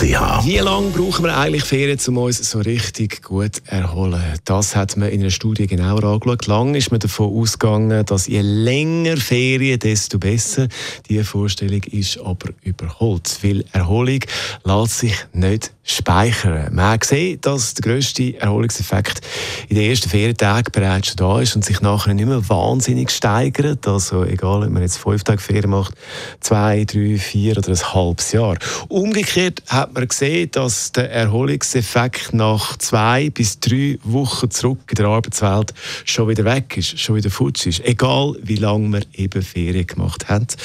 Wie lange brauchen wir eigentlich Ferien, um uns so richtig gut zu erholen? Das hat man in einer Studie genauer angeschaut. Lang ist man davon ausgegangen, dass je länger Ferien, desto besser. Diese Vorstellung ist aber überholt, weil Erholung lässt sich nicht speichern. Man hat gesehen, dass der grösste Erholungseffekt in den ersten Ferientagen bereits schon da ist und sich nachher nicht mehr wahnsinnig steigert. Also egal, ob man jetzt fünf Tage Ferien macht, zwei, drei, vier oder ein halbes Jahr. Umgekehrt hat man gesehen, dass der Erholungseffekt nach zwei bis drei Wochen zurück in der Arbeitswelt schon wieder weg ist, schon wieder futsch ist. Egal, wie lange man eben Ferien gemacht hat.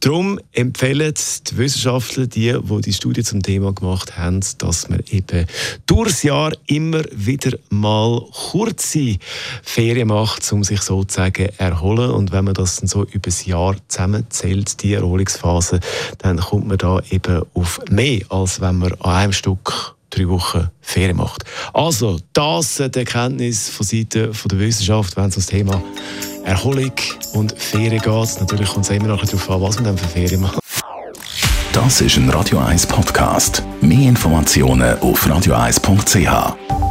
Darum empfehlen die Wissenschaftler, die, die die Studie zum Thema gemacht haben, dass man eben durchs Jahr immer wieder mal kurze Ferien macht, um sich sozusagen erholen. Und wenn man das dann so über das Jahr zusammenzählt, die Erholungsphase, dann kommt man da eben auf mehr, als wenn man an einem Stück drei Wochen Ferien macht. Also, das die Erkenntnis von Seiten der Wissenschaft, wenn es um das Thema Erholung und Ferien geht. Natürlich kommt es immer noch darauf an, was man dann für Ferien macht. Das ist ein Radio 1 Podcast. Mehr Informationen auf radio1.ch.